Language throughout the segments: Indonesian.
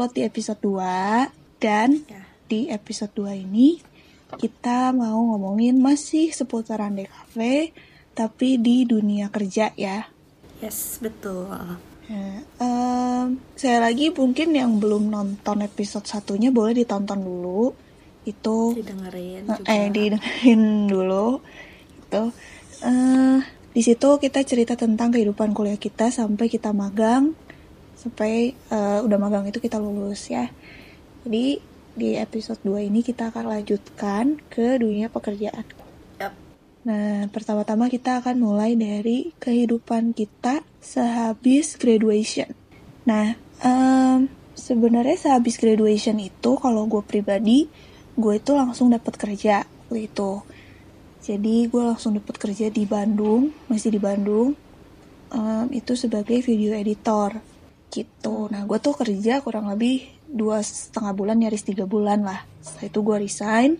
upload di episode 2 dan Ya. di episode 2 ini kita mau ngomongin masih seputaran DKV tapi di dunia kerja ya. Yes, betul. Ya, em, saya lagi mungkin yang belum nonton episode satunya boleh ditonton dulu itu Didengerin eh, juga. eh didengerin dulu itu eh di situ kita cerita tentang kehidupan kuliah kita sampai kita magang sampai eh, udah magang itu kita lulus ya jadi di episode 2 ini kita akan lanjutkan ke dunia pekerjaan Yap. Nah, pertama-tama kita akan mulai dari kehidupan kita sehabis graduation. Nah, em, sebenarnya sehabis graduation itu kalau gue pribadi, gue itu langsung dapat kerja waktu itu. Jadi gue langsung dapat kerja di Bandung, masih di Bandung. Em, itu sebagai video editor gitu. Nah, gue tuh kerja kurang lebih dua setengah bulan, nyaris tiga bulan lah. Setelah itu gue resign.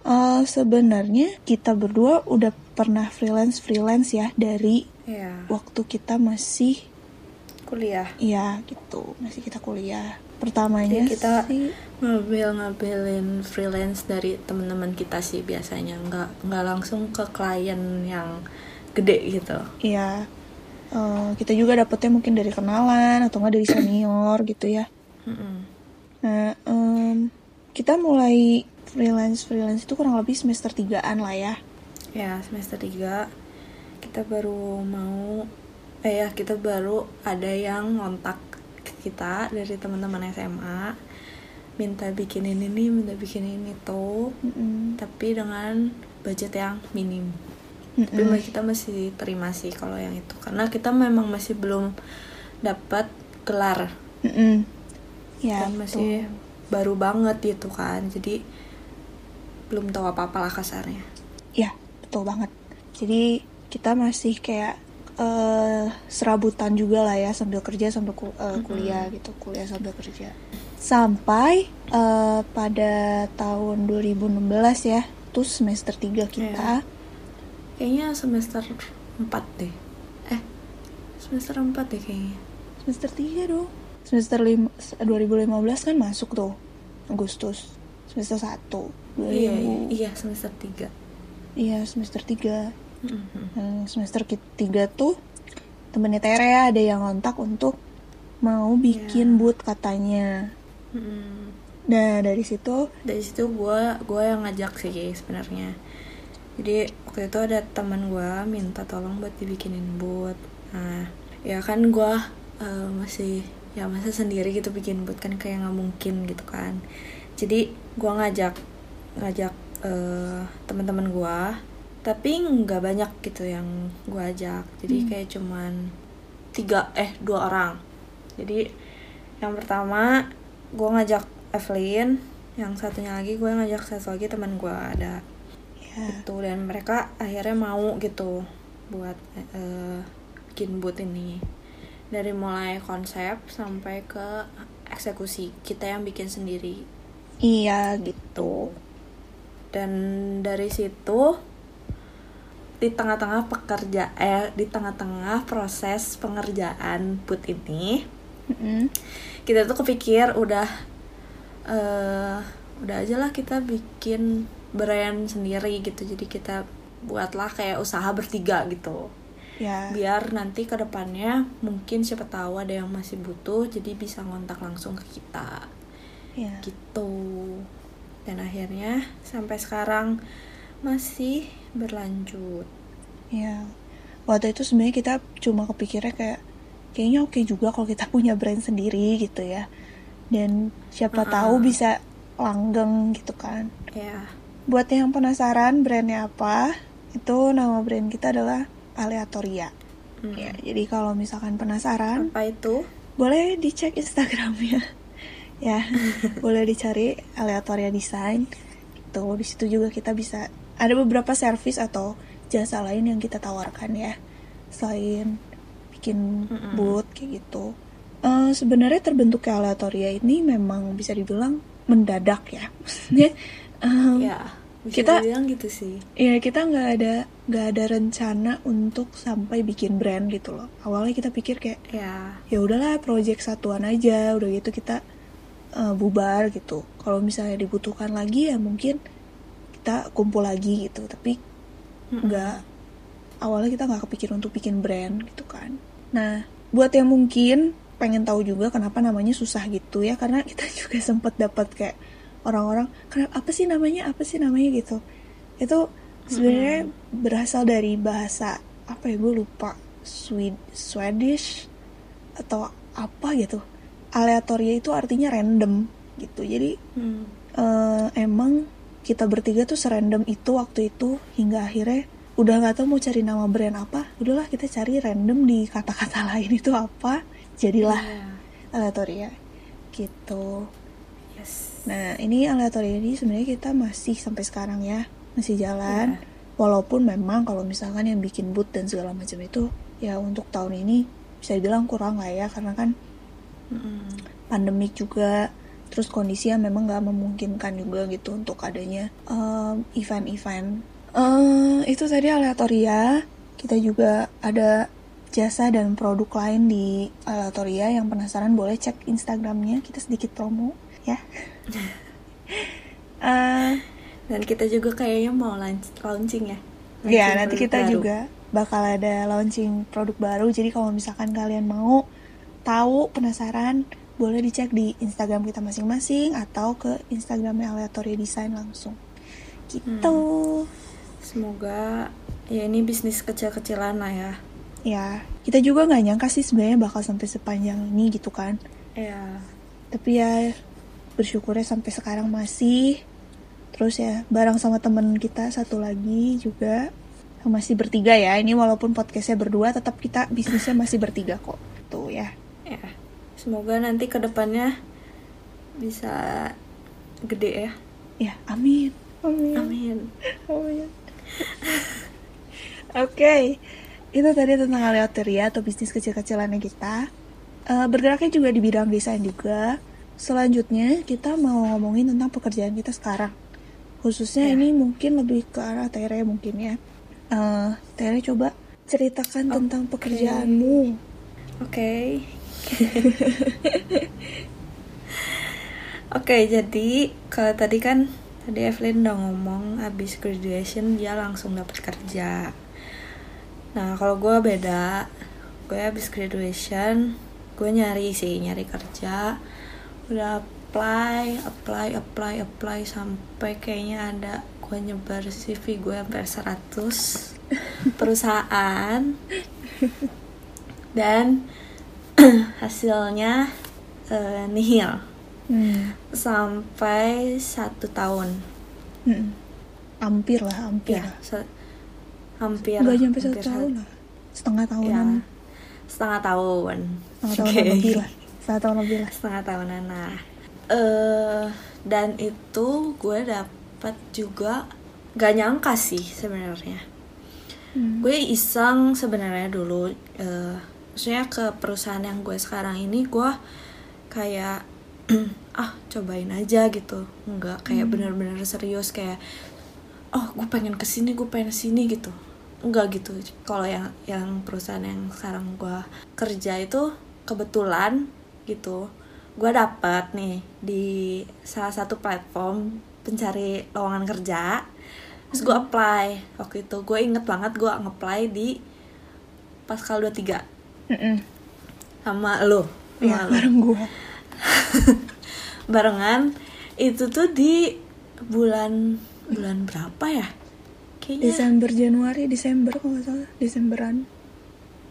Eh, sebenarnya kita berdua udah pernah freelance freelance ya dari Ya, waktu kita masih kuliah. ya gitu masih kita kuliah pertamanya Jadi kita sih ngambil-ngambilin freelance dari teman-teman kita sih biasanya nggak nggak langsung ke klien yang gede gitu. ya eh, kita juga dapetnya mungkin dari kenalan atau enggak dari senior gitu ya. Nah em, kita mulai freelance freelance itu kurang lebih semester 3an lah ya. Ya semester 3 kita baru mau eh ya kita baru ada yang ngontak kita dari teman-teman SMA minta bikinin ini minta bikinin itu. Mm-mm. tapi dengan budget yang minim tapi Mm-mm. ma- kita masih terima sih kalau yang itu karena kita memang masih belum dapat gelar Mm-mm. ya dan masih baru banget gitu kan jadi belum tahu apa-apa lah kasarnya Ya, betul banget. Jadi kita masih kayak eh serabutan juga lah ya sambil kerja sambil ku- eh, kuliah gitu, kuliah sambil kerja. Sampai eh, pada tahun 2016 ya, tuh semester 3 kita. Kayaknya semester 4 deh eh semester 4 deh kayaknya Semester 3 dong. Semester lim- 2015 kan masuk tuh Agustus. Semester 1. iya 2000. iya semester 3 Iya, semester 3. Mhm. Nah, semester ketiga tuh temennya Tere ada yang ngontak untuk mau bikin Ya. boot katanya. Mhm. Nah dari situ dari situ gue gue yang ngajak sih sebenarnya jadi waktu itu ada teman gue minta tolong buat dibikinin boot nah ya kan gue eh, masih ya masa sendiri gitu bikin boot kan kayak nggak mungkin gitu kan. Jadi gue ngajak ngajak eh, teman-teman gue tapi nggak banyak gitu yang gue ajak. Jadi Hmm. kayak cuman tiga eh dua orang. Jadi yang pertama gue ngajak Evelyn yang satunya lagi gue ngajak satu lagi teman gue ada ya gitu dan mereka akhirnya mau gitu buat eh, bikin boot ini dari mulai konsep sampai ke eksekusi kita yang bikin sendiri iya gitu. dan dari situ di tengah-tengah pekerja eh di tengah-tengah proses pengerjaan boot ini Mm-mm. kita tuh kepikir udah eh udah aja lah kita bikin brand sendiri gitu jadi kita buatlah kayak usaha bertiga gitu Ya biar nanti ke depannya mungkin siapa tahu ada yang masih butuh jadi bisa ngontak langsung ke kita ya gitu dan akhirnya sampai sekarang masih berlanjut ya. Waktu itu sebenarnya kita cuma kepikirnya kayak kayaknya oke juga kalau kita punya brand sendiri gitu ya. Dan siapa Uh-uh. tahu bisa langgeng gitu kan. ya Buat yang penasaran brandnya apa, itu nama brand kita adalah Aleatoria. Hmm. Ya, jadi kalau misalkan penasaran, apa itu boleh dicek Instagramnya. ya, boleh dicari Aleatoria Design. Itu di situ juga kita bisa ada beberapa service atau jasa lain yang kita tawarkan ya. Selain bikin Mm-mm. boot kayak gitu. Eh, sebenarnya terbentuknya Aleatoria ini memang bisa dibilang mendadak ya. Maksudnya em, ya bisa Kita- bilang gitu sih. Ya kita nggak ada nggak ada rencana untuk sampai bikin brand gitu loh. Awalnya kita pikir kayak ya. Ya udahlah project satuan aja. Udah gitu kita eh, bubar gitu. Kalau misalnya dibutuhkan lagi ya mungkin kita kumpul lagi gitu. Tapi nggak awalnya kita nggak kepikir untuk bikin brand gitu kan. Nah buat yang mungkin pengen tahu juga kenapa namanya susah gitu ya karena kita juga sempat dapat kayak orang-orang kenapa apa sih namanya apa sih namanya? gitu. Itu sebenarnya berasal dari bahasa apa ya gue lupa Swed Swedish atau apa gitu. Aleatoria itu artinya random gitu. Jadi Hmm. eh, emang kita bertiga tuh serandom itu waktu itu hingga akhirnya udah nggak tahu mau cari nama brand apa udahlah kita cari random di kata-kata lain itu apa jadilah Iya. aleatoria gitu nah ini aleatoria ini sebenarnya kita masih sampai sekarang ya masih jalan. Iya. walaupun memang kalau misalkan yang bikin boot dan segala macam itu ya untuk tahun ini bisa dibilang kurang lah ya karena kan Mm-mm. pandemik juga. Terus kondisinya memang nggak memungkinkan juga gitu untuk adanya em, event-event. Eh, itu tadi aleatoria. Kita juga ada jasa dan produk lain di aleatoria. Yang penasaran boleh cek instagramnya kita sedikit promo ya Eh, dan kita juga kayaknya mau launch- launching ya Ya, Launching nanti produk kita baru. juga bakal ada launching produk baru. Jadi kalau misalkan kalian mau tahu, penasaran, boleh dicek di Instagram kita masing-masing atau ke Instagramnya Aleatoria Design langsung. Gitu. semoga ya ini bisnis kecil-kecilan lah ya Ya, kita juga nggak nyangka sih sebenarnya bakal sampai sepanjang ini gitu kan. ya Tapi ya bersyukurnya sampai sekarang masih. Terus ya bareng sama temen kita satu lagi juga masih bertiga ya. Ini walaupun podcastnya berdua, tetap kita bisnisnya masih bertiga kok. Tuh ya. ya semoga nanti ke depannya bisa gede ya Ya, amin. Amin. amin Amin. Oke, itu tadi tentang aleatoria atau bisnis kecil-kecilannya kita. Eh, bergeraknya juga di bidang desain juga. Selanjutnya kita mau ngomongin tentang pekerjaan kita sekarang. Khususnya Ya. ini mungkin lebih ke arah Tere mungkin ya. Eh, Tere coba ceritakan tentang pekerjaanmu. oke Oke, jadi kalau tadi kan tadi Evelyn udah ngomong abis graduation dia langsung dapat kerja. Nah, kalau gue beda, gue abis graduation gue nyari sih nyari kerja, udah apply, apply, apply, apply sampai kayaknya ada gue nyebar CV gue sampai 100 perusahaan dan hasilnya eh, nihil Hmm. sampai satu tahun Hmm. Hampir lah, hampir. ya se- hampir Nggak nyampe satu hampir tahun lah. Setengah ya tahunan. setengah tahun Setengah tahun Oke. lebih lah. Setengah tahun lebih lah. setengah tahunan nah. Eh dan itu gue dapat juga gak nyangka sih sebenarnya. Hmm. gue iseng sebenarnya dulu eh maksudnya ke perusahaan yang gue sekarang ini gue kayak ah cobain aja gitu. Nggak kayak bener-bener serius kayak oh gue pengen ke sini gue pengen ke sini gitu. Nggak gitu. Kalau yang yang perusahaan yang sekarang gue kerja itu kebetulan gitu. Gue dapat nih di salah satu platform pencari lowongan kerja. Terus gue apply. Waktu itu gue inget banget gue nge-apply di Pascal 23 Mm-mm. sama lo Ya, lo bareng gua. barengan. Itu tuh di bulan bulan berapa ya? Kayaknya. Desember Januari Desember kalau nggak salah. Desemberan.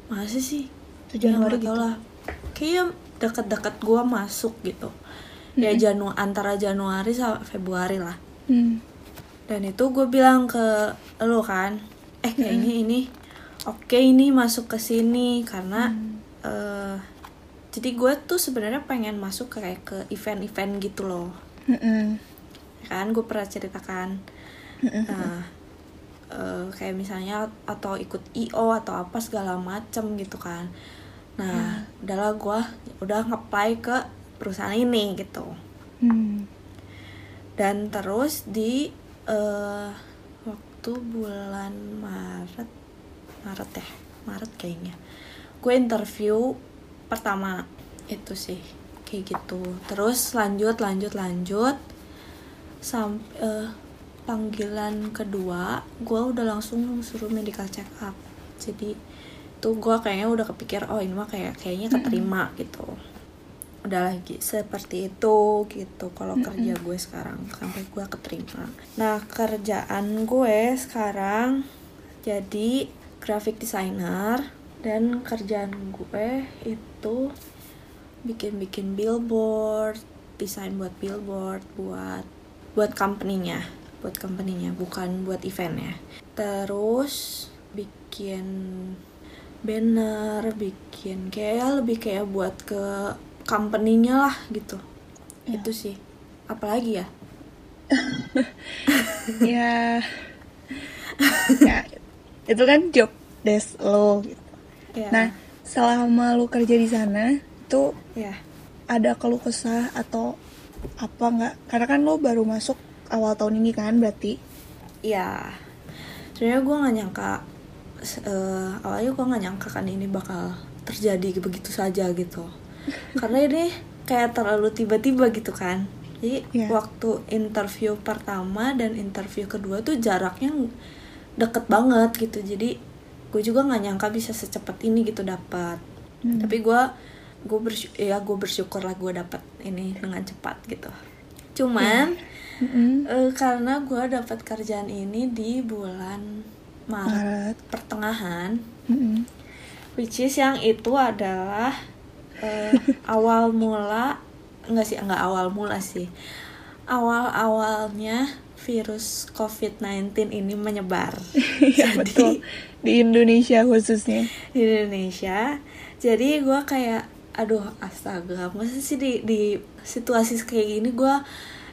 Masih sih? Itu Januari Ya, gitu. lah. Kayaknya deket-deket gua masuk gitu. Ya Janu antara Januari sama Februari lah. Hmm. dan itu gue bilang ke lo kan eh kayaknya ini oke ini masuk ke sini karena eh jadi gue tuh sebenarnya pengen masuk ke kayak ke event-event gitu loh. Mm-mm. kan gue pernah ceritakan. Nah eh, kayak misalnya atau ikut io atau apa segala macem gitu kan nah udahlah gue udah ngeplay ke perusahaan ini gitu. Hmm. dan terus di eh waktu bulan Maret Maret ya? Maret kayaknya. Gue interview pertama itu sih kayak gitu. Terus lanjut lanjut lanjut. Sampai eh, panggilan kedua gue udah langsung suruh medical check up. Jadi tuh gue kayaknya udah kepikir oh ini mah kayak kayaknya keterima gitu. Udah lagi seperti itu gitu kalau kerja gue sekarang sampai gue keterima. Nah kerjaan gue sekarang jadi graphic designer dan kerjaan gue itu bikin-bikin billboard desain buat billboard buat buat company-nya buat company-nya bukan buat event ya terus bikin banner bikin kayak lebih kayak buat ke company-nya lah gitu Ya. itu sih apalagi ya ya ya itu kan job desk lo gitu. ya Nah, selama lu kerja di sana itu ya ada keluh kesah atau apa nggak? Karena kan lo baru masuk awal tahun ini kan berarti. ya sebenarnya gue nggak nyangka eh, awalnya gue nggak nyangka kan ini bakal terjadi begitu saja gitu karena ini kayak terlalu tiba-tiba gitu kan jadi Iya. waktu interview pertama dan interview kedua tuh jaraknya deket banget gitu jadi gue juga nggak nyangka bisa secepat ini gitu dapat Hmm. tapi gue gue bersyukur ya gue bersyukur lah gue dapat ini dengan cepat gitu cuman Mm-mm. Eh, karena gue dapat kerjaan ini di bulan Maret Maret. pertengahan, Mm-mm. which is yang itu adalah eh, awal mula enggak sih enggak awal mula sih awal awalnya virus COVID-19 ini menyebar Iya Jadi- betul. Di Indonesia khususnya. di Indonesia. Jadi gue kayak aduh astaga masa sih di di situasi kayak gini gue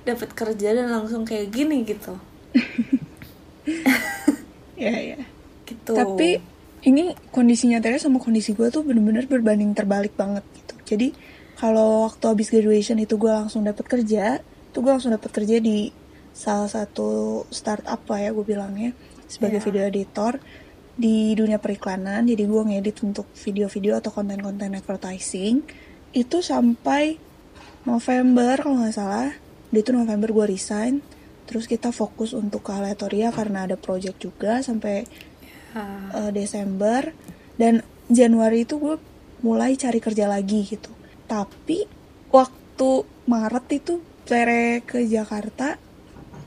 dapat kerja dan langsung kayak gini gitu Ya ya. gitu Tapi ini kondisi nyatanya sama kondisi gue tuh bener-bener berbanding terbalik banget gitu. Jadi kalau waktu habis graduation itu gue langsung dapat kerja, itu gue langsung dapat kerja di salah satu startup lah ya gue bilangnya sebagai Iya. video editor di dunia periklanan. Jadi gue ngedit untuk video-video atau konten-konten advertising itu sampai November kalau nggak salah. Di itu November gue resign. Terus kita fokus untuk ke Aleatoria karena ada project juga sampai eh, Desember dan Januari itu gue mulai cari kerja lagi gitu. Tapi waktu Maret itu cere ke Jakarta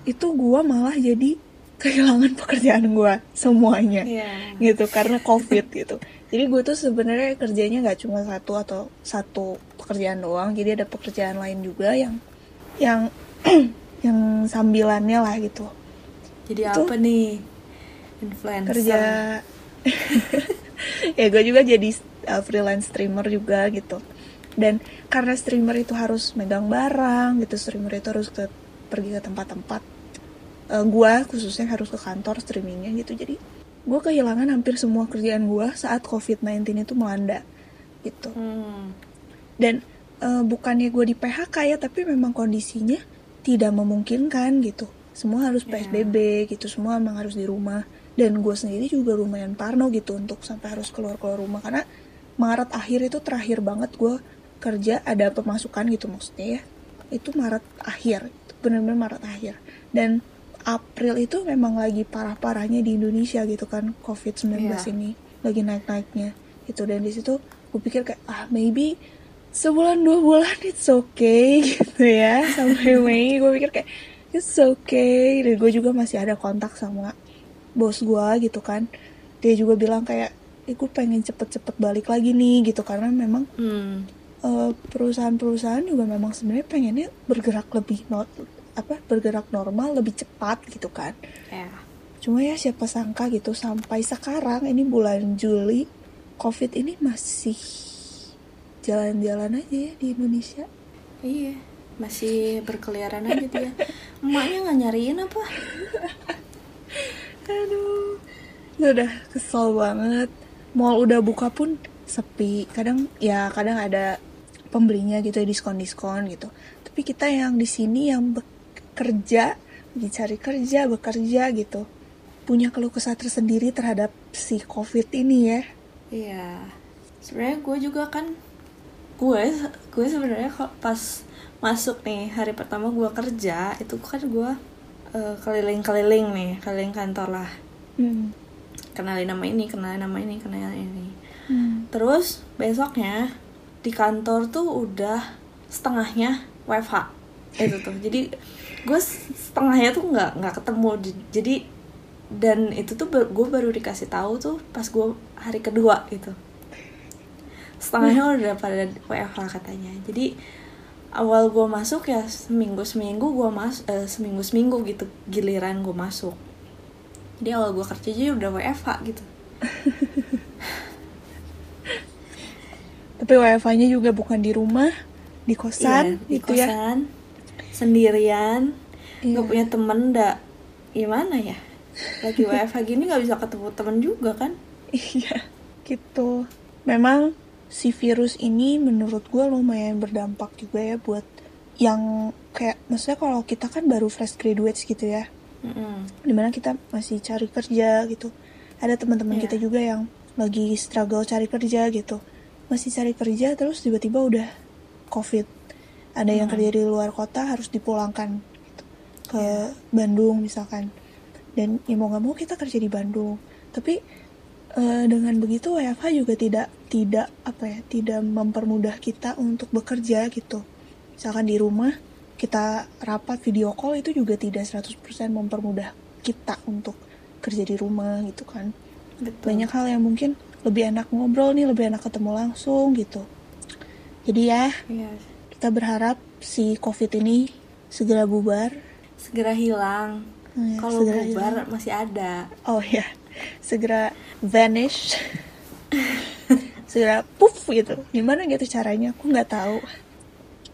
itu gue malah jadi kehilangan pekerjaan gue semuanya iya gitu karena covid gitu. Jadi gue tuh sebenarnya kerjanya nggak cuma satu atau satu pekerjaan doang. Jadi ada pekerjaan lain juga yang yang yang sambilannya lah gitu. Jadi Itu- apa nih? Influencer. kerja ya gue juga jadi uh, freelance streamer juga gitu. Dan karena streamer itu harus megang barang gitu streamer itu harus ke pergi ke tempat-tempat uh, gue khususnya harus ke kantor streamingnya gitu. Jadi gue kehilangan hampir semua kerjaan gue saat covid-19 itu melanda gitu. Hmm, dan eh, bukannya gue di PHK ya tapi memang kondisinya tidak memungkinkan gitu. Semua harus Ya. PSBB gitu semua emang harus di rumah. Dan gue sendiri juga lumayan parno gitu untuk sampai harus keluar keluar rumah. Karena Maret akhir itu terakhir banget gue kerja ada pemasukan gitu maksudnya ya. Itu Maret akhir itu bener-bener Maret akhir. Dan April itu memang lagi parah-parahnya di Indonesia gitu kan COVID-19 Iya. ini lagi naik-naiknya. Gitu dan di situ gue pikir kayak ah maybe sebulan dua bulan it's okay gitu ya sampai Mei. Gue pikir kayak it's okay. Dan gue juga masih ada kontak sama bos gue gitu kan. Dia juga bilang kayak eh, gue pengen cepet-cepet balik lagi nih gitu. Karena memang hmm, eh, perusahaan-perusahaan juga memang sebenarnya pengennya bergerak lebih not apa bergerak normal lebih cepat gitu kan. Ya. Cuma ya siapa sangka gitu sampai sekarang ini bulan Juli covid ini masih jalan-jalan aja ya di Indonesia. Iya masih berkeliaran aja dia. Emaknya nggak nyariin apa? Aduh udah kesel banget. Mall udah buka pun sepi. Kadang ya kadang ada pembelinya gitu ya diskon diskon gitu. Tapi kita yang di sini yang bekerja lagi cari kerja bekerja gitu. Punya keluh kesah tersendiri terhadap si covid ini ya. Iya. Sebenarnya gue juga kan gue gue sebenarnya kok pas masuk nih hari pertama gue kerja itu kan gue uh, keliling-keliling nih keliling kantor lah. Hmm. kenalin nama ini kenalin nama ini kenalin ini. Hmm. terus besoknya di kantor tuh udah setengahnya WFH itu tuh. Jadi gue setengahnya tuh nggak nggak ketemu. Jadi dan itu tuh gue baru dikasih tahu tuh pas gue hari kedua gitu setengahnya udah pada WFH katanya. Jadi awal gue masuk ya seminggu seminggu gue mas eh, seminggu seminggu gitu giliran gue masuk. Jadi awal gue kerja aja udah WFH gitu. Tapi WFH-nya juga bukan di rumah di kosan iya, di gitu ya? kosan ya sendirian iya. gak punya temen ndak gimana ya? Lagi WFH gini nggak bisa ketemu temen juga kan? Iya gitu. Memang si virus ini menurut gue lumayan berdampak juga ya buat yang kayak maksudnya kalau kita kan baru fresh graduates gitu ya. Mm-hmm. di mana kita masih cari kerja gitu. Ada teman-teman yeah. kita juga yang lagi struggle cari kerja gitu. Masih cari kerja terus tiba-tiba udah covid. Ada yang kerja di luar kota harus dipulangkan gitu, ke yeah. Bandung misalkan. Dan ya mau nggak mau kita kerja di Bandung. Tapi uh, dengan begitu WFH juga tidak tidak apa ya tidak mempermudah kita untuk bekerja gitu. Misalkan di rumah kita rapat video call itu juga tidak 100% mempermudah kita untuk kerja di rumah gitu kan. Betul. banyak hal yang mungkin lebih enak ngobrol nih lebih enak ketemu langsung gitu. Jadi ya yes kita berharap si covid ini segera bubar. Segera hilang. Ya, kalau bubar hilang. masih ada. Oh ya segera vanish segera puff gitu. Gimana gitu caranya? Aku nggak tahu.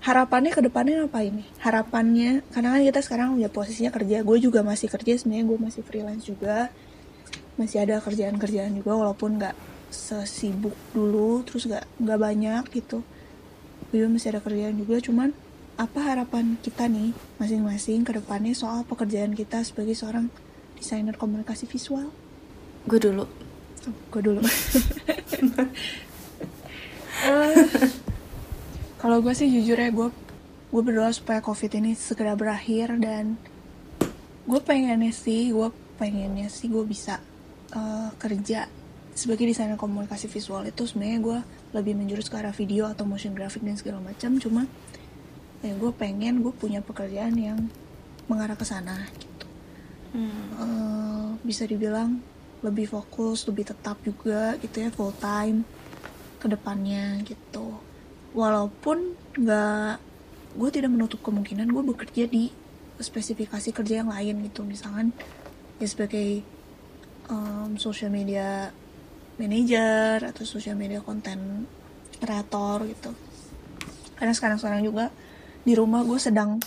Harapannya ke depannya apa ini? Harapannya karena kan kita sekarang udah posisinya kerja. Gue juga masih kerja sebenarnya gue masih freelance juga. Masih ada kerjaan-kerjaan juga walaupun nggak sesibuk dulu terus nggak nggak banyak gitu. Juga masih ada kerjaan juga cuman apa harapan kita nih masing-masing ke depannya soal pekerjaan kita sebagai seorang desainer komunikasi visual? Gue dulu. Oh, gue dulu. uh, kalau gue sih jujur ya gue gue berdoa supaya covid ini segera berakhir dan gue pengennya sih gue pengennya sih gue bisa uh, kerja sebagai desainer komunikasi visual itu sebenarnya gue lebih menjurus ke arah video atau motion graphic dan segala macam cuma ya gue pengen gue punya pekerjaan yang mengarah ke sana gitu hmm. uh, bisa dibilang lebih fokus lebih tetap juga gitu ya full time ke depannya gitu. Walaupun nggak gue tidak menutup kemungkinan gue bekerja di spesifikasi kerja yang lain gitu. Misalkan ya sebagai um, social media manager atau social media konten kreator gitu. Karena sekarang-sekarang juga di rumah gue sedang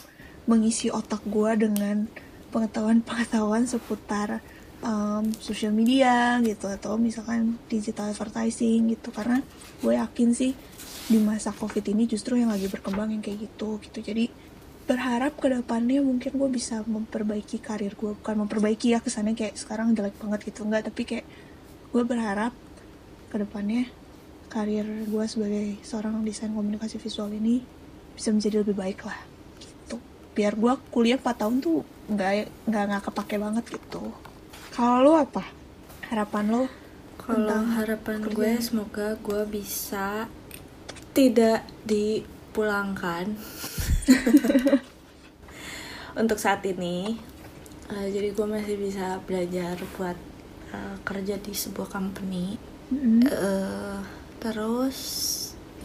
mengisi otak gue dengan pengetahuan-pengetahuan seputar um, social media gitu atau misalkan digital advertising gitu. Karena gue yakin sih di masa covid ini justru yang lagi berkembang yang kayak gitu gitu. Jadi berharap ke depannya mungkin gue bisa memperbaiki karir gue. Bukan memperbaiki ya kesannya kayak sekarang jelek banget gitu. Enggak tapi kayak gue berharap ke depannya karir gue sebagai seorang desain komunikasi visual ini bisa menjadi lebih baik lah gitu. Biar gue kuliah 4 tahun tuh nggak nggak nggak kepake banget gitu kalau lo apa harapan lo kalau harapan kerjaan? gue semoga gue bisa tidak dipulangkan untuk saat ini uh, jadi gue masih bisa belajar buat uh, kerja di sebuah company mm-hmm. uh, terus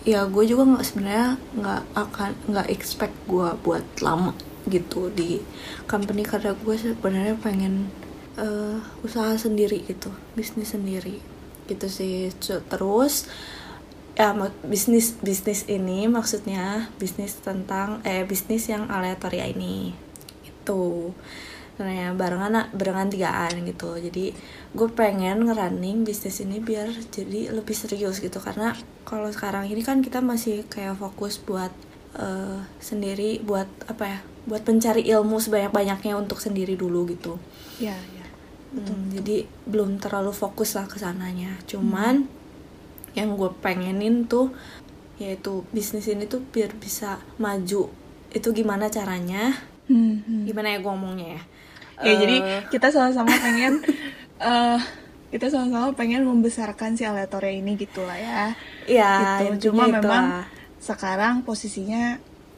ya gue juga nggak sebenarnya nggak akan nggak expect gue buat lama gitu di company karena gue sebenarnya pengen uh, usaha sendiri gitu bisnis sendiri gitu sih. Terus ya bisnis bisnis ini maksudnya bisnis tentang eh bisnis yang aleatoria ini itu ya barengan barengan tigaan gitu. Jadi gue pengen ngerunning bisnis ini biar jadi lebih serius gitu. Karena kalau sekarang ini kan kita masih kayak fokus buat uh, sendiri buat apa ya buat mencari ilmu sebanyak-banyaknya untuk sendiri dulu gitu. Ya betul, Hmm, jadi belum terlalu fokus lah ke sananya cuman yang gue pengenin tuh yaitu bisnis ini tuh biar bisa maju itu gimana caranya Hmm, hmm. gimana ya gue ngomongnya ya ya Eh, jadi kita sama-sama pengen eh kita sama-sama pengen membesarkan si aleatoria ini gitulah ya ya gitu. Cuma memang itulah. sekarang posisinya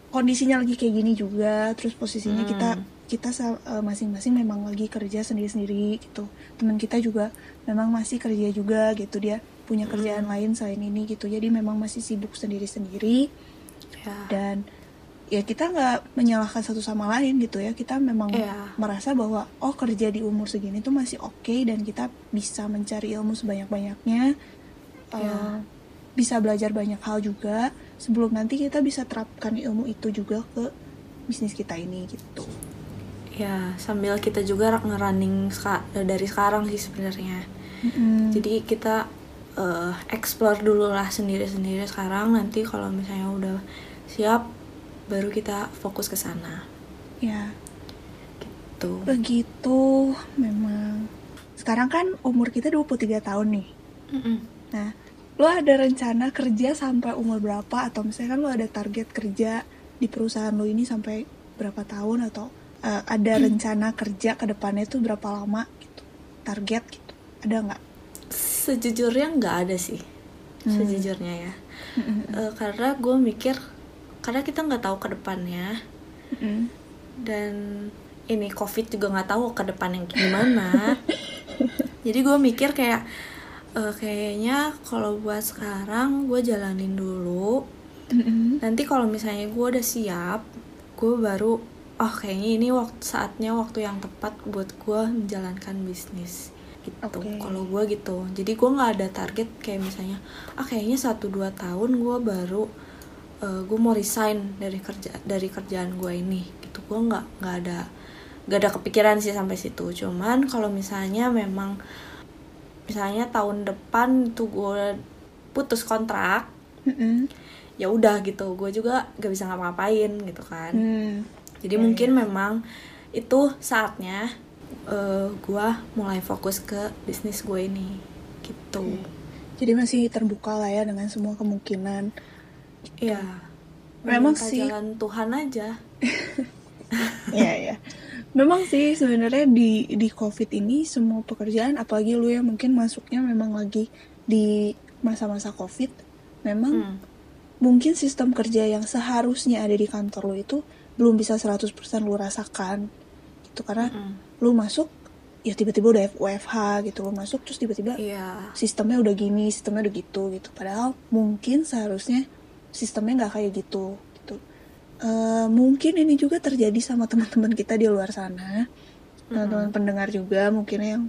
kondisinya lagi kayak gini juga, terus posisinya Hmm. kita kita eh, masing-masing memang lagi kerja sendiri-sendiri gitu. Teman kita juga memang masih kerja juga gitu dia punya kerjaan lain selain ini gitu. Jadi memang masih sibuk sendiri-sendiri ya. dan ya kita nggak menyalahkan satu sama lain gitu ya. Kita memang Iya. merasa bahwa oh kerja di umur segini tuh masih oke dan kita bisa mencari ilmu sebanyak-banyaknya. Eh, Iya. bisa belajar banyak hal juga sebelum nanti kita bisa terapkan ilmu itu juga ke bisnis kita ini gitu. Ya sambil kita juga ngerunning ska- dari sekarang sih sebenarnya. Mm-mm. jadi kita eh, explore dulu lah sendiri-sendiri sekarang. Nanti kalau misalnya udah siap baru kita fokus ke sana. Ya. Tuh begitu memang. Sekarang kan umur kita 23 tahun nih. Nah, lo ada rencana kerja sampai umur berapa? Atau misalnya kan lo ada target kerja di perusahaan lo ini sampai berapa tahun atau eh, ada rencana kerja ke depannya tuh berapa lama gitu. Target gitu. Ada nggak? sejujurnya nggak ada sih Hmm. sejujurnya ya Eh, karena gue mikir karena kita nggak tahu ke depannya Mm-mm. dan ini covid juga nggak tahu ke depannya gimana jadi gue mikir kayak eh, kayaknya kalau buat sekarang gue jalanin dulu Mm-mm. nanti kalau misalnya gue udah siap gue baru oh kayaknya ini waktu saatnya waktu yang tepat buat gue menjalankan bisnis gitu Oke. kalau gue gitu jadi gue nggak ada target kayak misalnya ah kayaknya satu dua tahun gue baru gue mau resign dari kerja dari kerjaan gue ini gitu gue nggak nggak ada nggak ada kepikiran sih sampai situ cuman kalau misalnya memang misalnya tahun depan tuh gue putus kontrak Mm-mm. ya udah gitu gue juga gak bisa ngapa-ngapain gitu kan Hmm. Jadi Iya, mungkin memang itu saatnya eh gue mulai fokus ke bisnis gue ini gitu Jadi masih terbuka lah ya dengan semua kemungkinan. ya Memang sih. jalan Tuhan aja Iya ya. Memang sih sebenarnya di di COVID ini semua pekerjaan apalagi lu yang mungkin masuknya memang lagi di masa-masa COVID, memang Hmm. Mungkin sistem kerja yang seharusnya ada di kantor lu itu belum bisa 100% lu rasakan. Gitu karena Mm-mm. lu masuk ya tiba-tiba udah WFH gitu lu masuk terus tiba-tiba iya sistemnya udah gini, sistemnya udah gitu gitu. Padahal mungkin seharusnya sistemnya nggak kayak gitu gitu. Eh, mungkin ini juga terjadi sama teman-teman kita di luar sana, teman-teman pendengar juga mungkin yang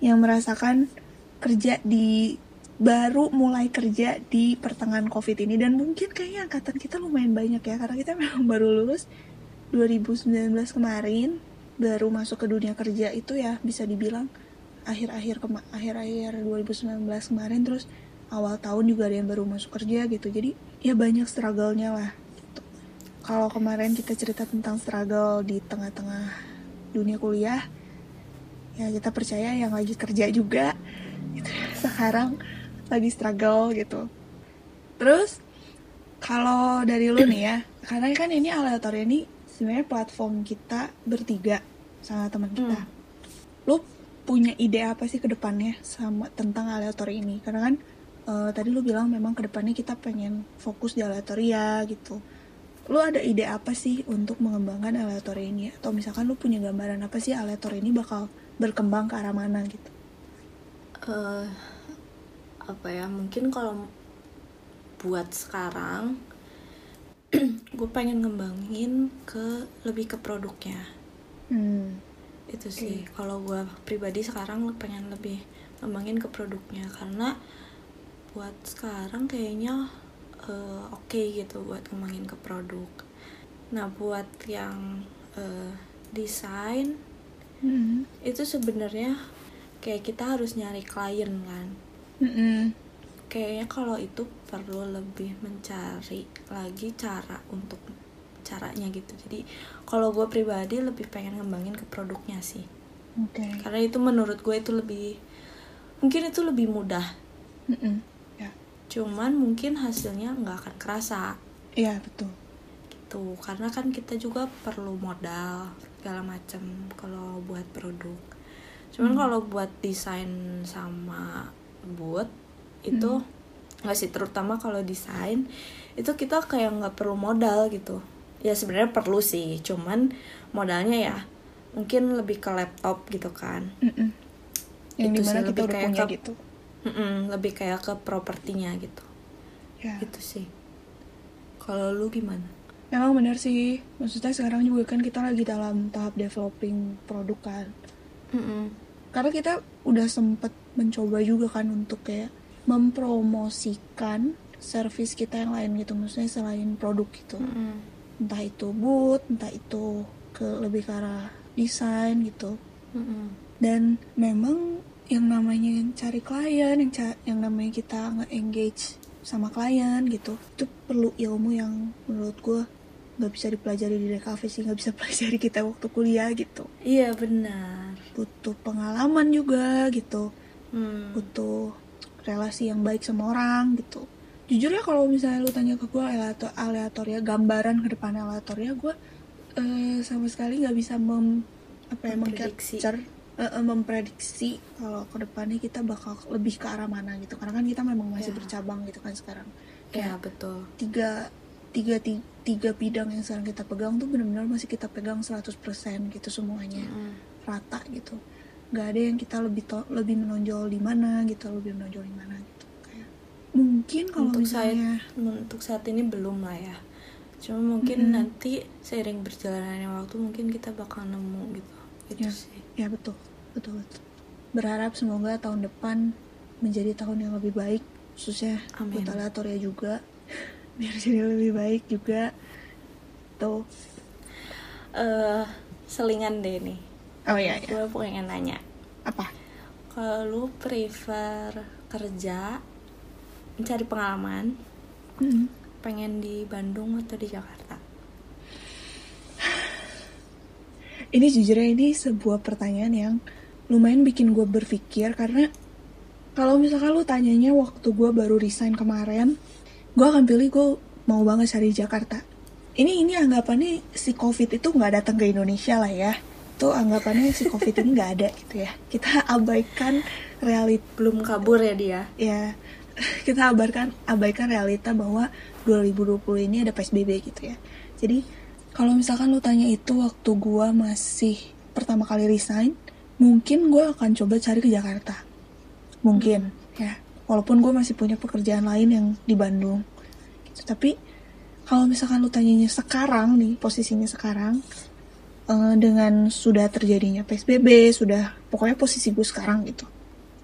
yang merasakan kerja di baru mulai kerja di pertengahan covid ini. Dan mungkin kayaknya angkatan kita lumayan banyak ya karena kita memang baru lulus 2019 kemarin baru masuk ke dunia kerja itu ya bisa dibilang akhir-akhir kema- akhir-akhir 2019 kemarin terus awal tahun juga ada yang baru masuk kerja gitu. Jadi ya banyak struggle-nya lah. Gitu. kalau kemarin kita cerita tentang struggle di tengah-tengah dunia kuliah ya kita percaya yang lagi kerja juga. Gitu sekarang lagi struggle gitu. Terus kalau dari lu nih ya karena kan ini aleator ini sebenarnya platform kita bertiga sama teman kita. Hmm. lu punya ide apa sih ke depannya sama tentang aleator ini? Karena kan eh, tadi lu bilang memang ke depannya kita pengen fokus di aleatoria gitu. Lu ada ide apa sih untuk mengembangkan aleator ini? Atau misalkan lu punya gambaran apa sih aleator ini bakal berkembang ke arah mana gitu? Eh, apa ya mungkin kalau buat sekarang gue pengen ngembangin ke lebih ke produknya. Hmm. itu sih kalau gue pribadi sekarang pengen lebih ngembangin ke produknya. Karena buat sekarang kayaknya eh, oke gitu buat ngembangin ke produk. Nah buat yang eh, desain Hmm. itu sebenarnya kayak kita harus nyari klien kan Mm-mm. kayaknya kalau itu perlu lebih mencari lagi cara untuk cara caranya gitu. Jadi kalau gue pribadi lebih pengen ngembangin ke produknya sih. Oke. Karena itu menurut gue itu lebih mungkin itu lebih mudah. Mm-mm. ya. Cuman mungkin hasilnya nggak akan kerasa. Iya betul. Gitu. Karena kan kita juga perlu modal segala macam kalau buat produk. Cuman kalau buat desain sama buat itu nggak sih terutama kalau desain itu kita kayak nggak perlu modal gitu. Ya sebenarnya perlu sih cuman modalnya ya mungkin lebih ke laptop gitu kan. Mm-mm. yang Itu di mana sih, kita lebih udah kayak punya ke- gitu. Mm-mm, lebih kayak ke propertinya gitu. Ya. Itu sih. Kalau lu gimana? Memang benar sih, maksudnya sekarang juga kan kita lagi dalam tahap developing produk kan. Mm-mm. Karena kita udah sempet mencoba juga kan untuk kayak mempromosikan service kita yang lain gitu, maksudnya selain produk gitu. Mm-mm. Entah itu booth, entah itu ke lebih ke arah desain gitu. Mm-mm. Dan memang yang namanya cari klien, yang ca- yang namanya kita nge-engage sama klien gitu, itu perlu ilmu yang menurut gue nggak bisa dipelajari di DKV sih, nggak bisa pelajari kita waktu kuliah gitu. iya benar Butuh pengalaman juga gitu, Hmm. butuh relasi yang baik sama orang gitu. Jujur ya kalau misalnya lu tanya ke gue aleator, ya, gambaran ke depan aleator ya, gue eh, sama sekali nggak bisa mem apa ya Memprediksi. mengcapture eh, memprediksi kalau ke depannya kita bakal lebih ke arah mana gitu karena kan kita memang masih Ya. bercabang gitu kan sekarang ya betul tiga tiga ti- tiga bidang yang sekarang kita pegang tuh benar-benar masih kita pegang 100% gitu semuanya. Mm-mm. rata gitu. Nggak ada yang kita lebih to- lebih menonjol di mana gitu lebih menonjol di mana gitu. Kayak mungkin kalau untuk saat misalnya untuk saat ini belum lah ya. Cuma mungkin nanti seiring berjalannya waktu mungkin kita bakal nemu gitu. Itu Ya. sih. ya betul betul betul. Berharap semoga tahun depan menjadi tahun yang lebih baik khususnya Amin. buat aleator ya juga biar jadi lebih baik juga. Tuh. Eh selingan deh nih. Oh iya ya gue pengen nanya. Apa? Kalau lu prefer kerja mencari pengalaman Mm. pengen di Bandung atau di Jakarta? Ini jujurnya ini sebuah pertanyaan yang lumayan bikin gue berpikir karena kalau misalkan lu tanyanya waktu gue baru resign kemarin gue akan pilih gue mau banget cari Jakarta ini ini anggapannya si covid itu nggak datang ke Indonesia lah ya tuh anggapannya si covid ini nggak ada gitu ya kita abaikan realita belum kabur ya dia ya kita abaikan abaikan realita bahwa 2020 ini ada PSBB gitu ya. Jadi kalau misalkan lu tanya itu waktu gua masih pertama kali resign, mungkin gua akan coba cari ke Jakarta. Mungkin ya. Walaupun gue masih punya pekerjaan lain yang di Bandung. Gitu. Tapi kalau misalkan lu tanyanya sekarang nih, posisinya sekarang eh, dengan sudah terjadinya PSBB, sudah pokoknya posisi gue sekarang gitu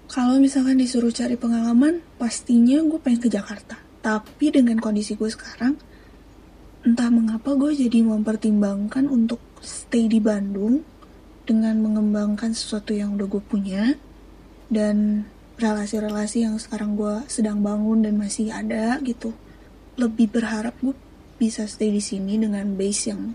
kalau misalkan disuruh cari pengalaman, pastinya gue pengen ke Jakarta. Tapi dengan kondisi gue sekarang, entah mengapa gue jadi mempertimbangkan untuk stay di Bandung dengan mengembangkan sesuatu yang udah gue punya dan relasi-relasi yang sekarang gue sedang bangun dan masih ada gitu. Lebih berharap gue bisa stay di sini dengan base yang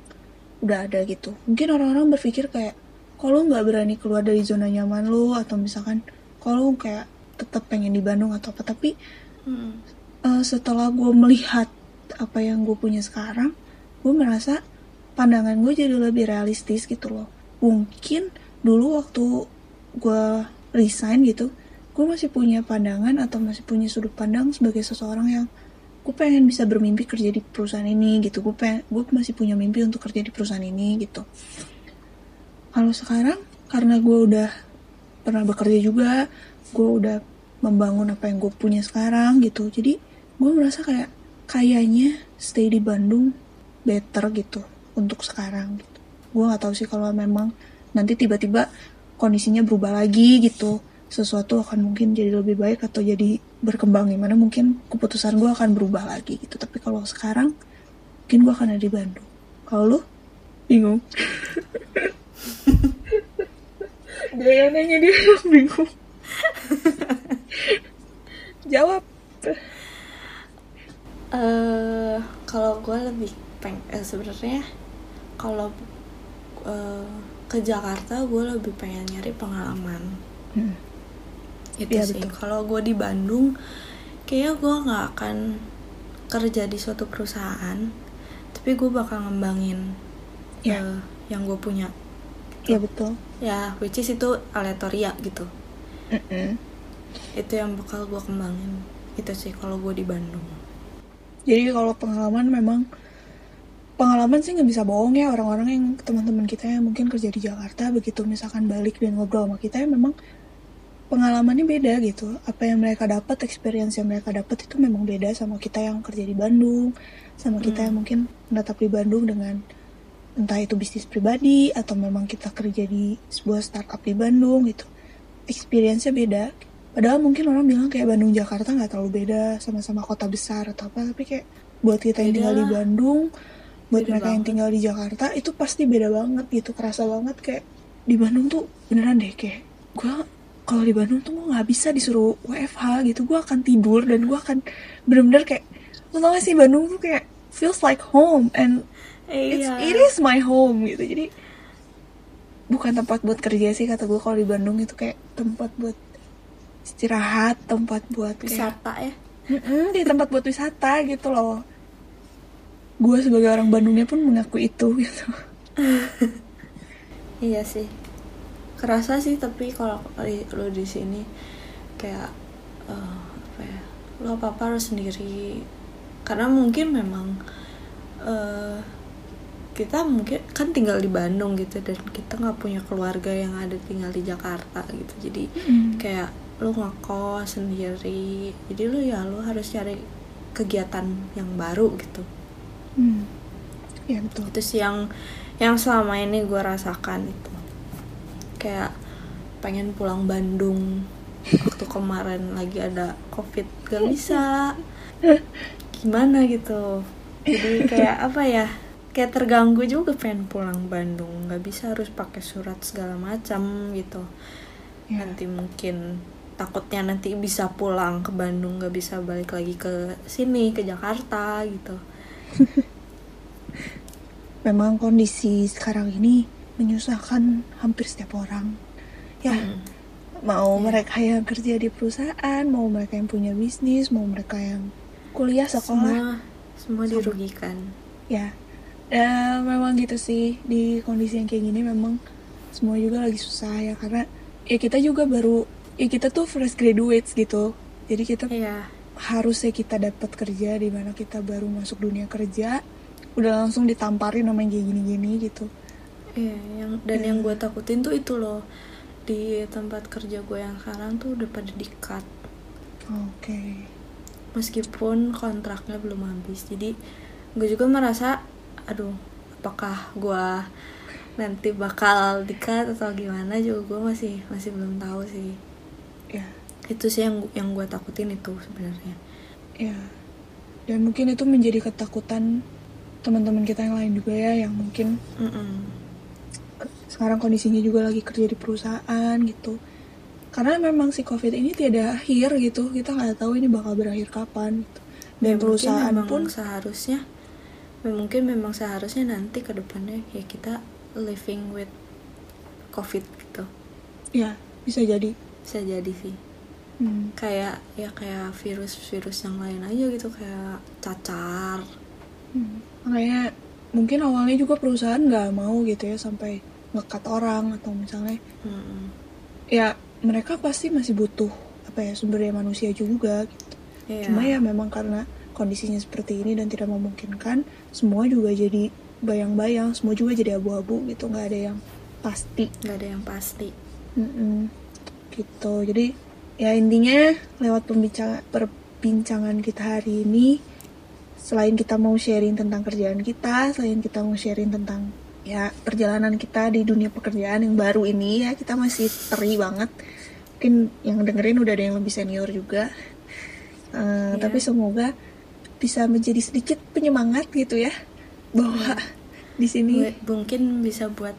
udah ada gitu. Mungkin orang-orang berpikir kayak kalau nggak berani keluar dari zona nyaman lo atau misalkan kalau kayak tetap pengen di Bandung atau apa tapi Mm. eh, setelah gue melihat apa yang gue punya sekarang gue merasa pandangan gue jadi lebih realistis gitu loh mungkin dulu waktu gue resign gitu gue masih punya pandangan atau masih punya sudut pandang sebagai seseorang yang gue pengen bisa bermimpi kerja di perusahaan ini gitu. Gue pengen gue masih punya mimpi untuk kerja di perusahaan ini gitu. Kalau sekarang karena gue udah pernah bekerja juga gue udah membangun apa yang gue punya sekarang gitu. Jadi gue merasa kayak kayaknya stay di Bandung better gitu untuk sekarang gitu. Gue nggak tahu sih kalau memang nanti tiba-tiba kondisinya berubah lagi gitu sesuatu akan mungkin jadi lebih baik atau jadi berkembang gimana mungkin keputusan gue akan berubah lagi gitu. Tapi kalau sekarang mungkin gue akan ada di Bandung. Kalau lu? Bingung. Dia yang nanya dia yang bingung. Jawab. Eh kalau gue lebih peng eh, sebenarnya kalau eh, ke Jakarta gue lebih pengen nyari pengalaman. Hmm. Itu Iya, sih. kalau gue di Bandung kayaknya gue nggak akan kerja di suatu perusahaan tapi gue bakal ngembangin Iya. eh, yang gue punya. Iya betul. ya which is itu aleatoria gitu. Mm-mm. itu yang bakal gue kembangin. Itu sih kalau gue di Bandung. Jadi kalau pengalaman memang pengalaman sih nggak bisa bohong ya. Orang-orang yang teman-teman kita yang mungkin kerja di Jakarta begitu misalkan balik dan ngobrol sama kita ya memang pengalamannya beda gitu. Apa yang mereka dapat, experience yang mereka dapat itu memang beda sama kita yang kerja di Bandung, sama kita Hmm. yang mungkin menetap di Bandung dengan entah itu bisnis pribadi atau memang kita kerja di sebuah startup di Bandung gitu. Experience-nya beda. Padahal mungkin orang bilang kayak Bandung Jakarta nggak terlalu beda sama-sama kota besar atau apa tapi kayak buat kita yang Beda tinggal di. Bandung buat Beda mereka yang tinggal di Jakarta itu pasti beda banget gitu kerasa banget kayak di Bandung tuh beneran deh kayak gue kalau di Bandung tuh gue nggak bisa disuruh WFH gitu. Gue akan tidur dan gue akan bener-bener kayak lo tau gak sih Bandung tuh kayak feels like home and it's, Iya. it is my home gitu. Jadi bukan tempat buat kerja sih kata gue kalau di Bandung itu kayak tempat buat istirahat tempat buat kayak wisata ya? Mm-mm, di tempat buat wisata gitu loh. Gue sebagai orang Bandungnya pun mengaku itu gitu. Iya sih kerasa sih tapi kalau lo di sini kayak eh, apa ya lo apa apa harus sendiri. Karena mungkin memang eh, kita mungkin kan tinggal di Bandung gitu dan kita nggak punya keluarga yang ada tinggal di Jakarta gitu. Jadi Mm. kayak lo ngekos sendiri jadi lo ya lo harus cari kegiatan yang baru gitu. Hmm. ya betul. Itu sih yang yang selama ini gue rasakan itu kayak pengen pulang Bandung. Waktu kemarin lagi ada covid gak bisa. Gimana gitu? Jadi kayak apa ya? Kayak terganggu juga pengen pulang Bandung. Nggak bisa harus pakai surat segala macam gitu. Ya nanti mungkin takutnya nanti bisa pulang ke Bandung nggak bisa balik lagi ke sini ke Jakarta gitu. Memang kondisi sekarang ini menyusahkan hampir setiap orang. Ya Mm. mau Iya. mereka yang kerja di perusahaan mau mereka yang punya bisnis mau mereka yang kuliah sekolah semua semua dirugikan. Ya dan memang gitu sih. Di kondisi yang kayak gini memang semua juga lagi susah ya karena ya kita juga baru ya kita tuh fresh graduates gitu. Jadi kita iya. harusnya kita dapat kerja di mana kita baru masuk dunia kerja udah langsung ditamparin sama yang kayak gini-gini gitu iya yang dan Iya. yang gue takutin tuh itu loh. Di tempat kerja gue yang sekarang tuh udah pada di cut oke. Meskipun kontraknya belum habis jadi gue juga merasa aduh apakah gue nanti bakal di cut atau gimana? Juga gue masih masih belum tahu sih. Ya itu sih yang yang gue takutin itu sebenarnya. Ya dan mungkin itu menjadi ketakutan teman-teman kita yang lain juga ya yang mungkin Mm-mm. Sekarang kondisinya juga lagi kerja di perusahaan gitu. Karena memang si covid ini tiada akhir gitu. Kita nggak tahu ini bakal berakhir kapan gitu. dan Ya, perusahaan memang pun seharusnya ya, mungkin memang seharusnya nanti ke depannya ya kita living with covid gitu. Ya bisa jadi. Bisa jadi sih. Hmm, kayak ya kayak virus-virus yang lain aja gitu. Kayak cacar. Hmm. makanya mungkin awalnya juga perusahaan nggak mau gitu ya sampai ngekat orang atau misalnya Mm-mm. ya mereka pasti masih butuh apa ya sumber daya manusia juga gitu. Iya. Cuma ya memang karena kondisinya seperti ini dan tidak memungkinkan, semua juga jadi bayang-bayang, semua juga jadi abu-abu gitu, nggak ada yang pasti. nggak ada yang pasti Mm-mm. Gitu. Jadi ya intinya lewat pembincang perbincangan kita hari ini, selain kita mau sharing tentang kerjaan kita, selain kita mau sharing tentang ya perjalanan kita di dunia pekerjaan yang baru ini ya kita masih teri banget. Mungkin yang dengerin udah ada yang lebih senior juga. Eh, Iya. Tapi semoga bisa menjadi sedikit penyemangat gitu ya bahwa di sini mungkin bisa buat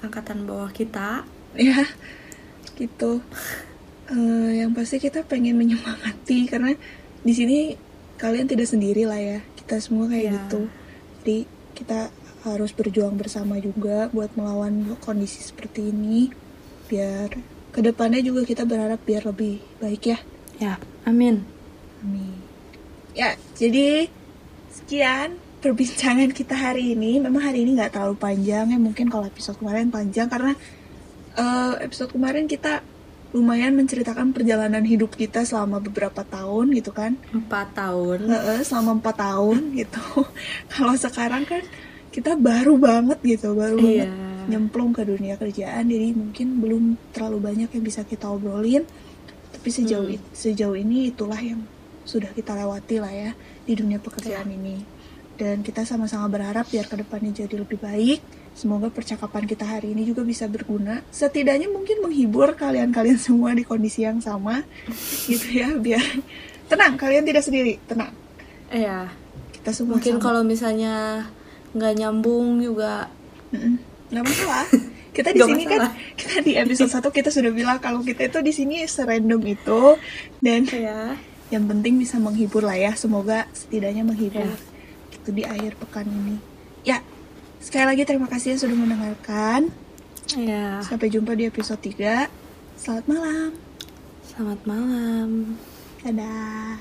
angkatan bawah kita ya gitu Eh, yang pasti kita pengen menyemangati karena di sini kalian tidak sendiri lah ya kita semua kayak Iya. gitu jadi kita harus berjuang bersama juga buat melawan kondisi seperti ini biar ke depannya juga kita berharap biar lebih baik ya Ya, amin. Amin. Ya, jadi sekian perbincangan kita hari ini. Memang hari ini nggak terlalu panjang ya. Mungkin kalau episode kemarin panjang karena eh, episode kemarin kita lumayan menceritakan perjalanan hidup kita selama beberapa tahun gitu kan. Empat tahun. Selama empat tahun gitu. kalau sekarang kan kita baru banget gitu, baru Iya. banget nyemplung ke dunia kerjaan. Jadi mungkin belum terlalu banyak yang bisa kita obrolin. Tapi sejauh Hmm. sejauh ini itulah yang sudah kita lewati lah ya di dunia pekerjaan Iya. ini. Dan kita sama-sama berharap biar ke depannya jadi lebih baik. Semoga percakapan kita hari ini juga bisa berguna. Setidaknya mungkin menghibur kalian-kalian semua di kondisi yang sama, gitu ya. Biar tenang, kalian tidak sendiri, tenang. Iya. Kita semua Mungkin sama. kalau misalnya nggak nyambung juga nggak masalah. Kita di sini kan, kita di episode 1 kita sudah bilang kalau kita itu di sini serandom itu dan ya. yang penting bisa menghibur lah ya semoga setidaknya menghibur Ya. gitu di akhir pekan ini ya sekali lagi terima kasih yang sudah mendengarkan Ya. sampai jumpa di episode 3 selamat malam Selamat malam. dadah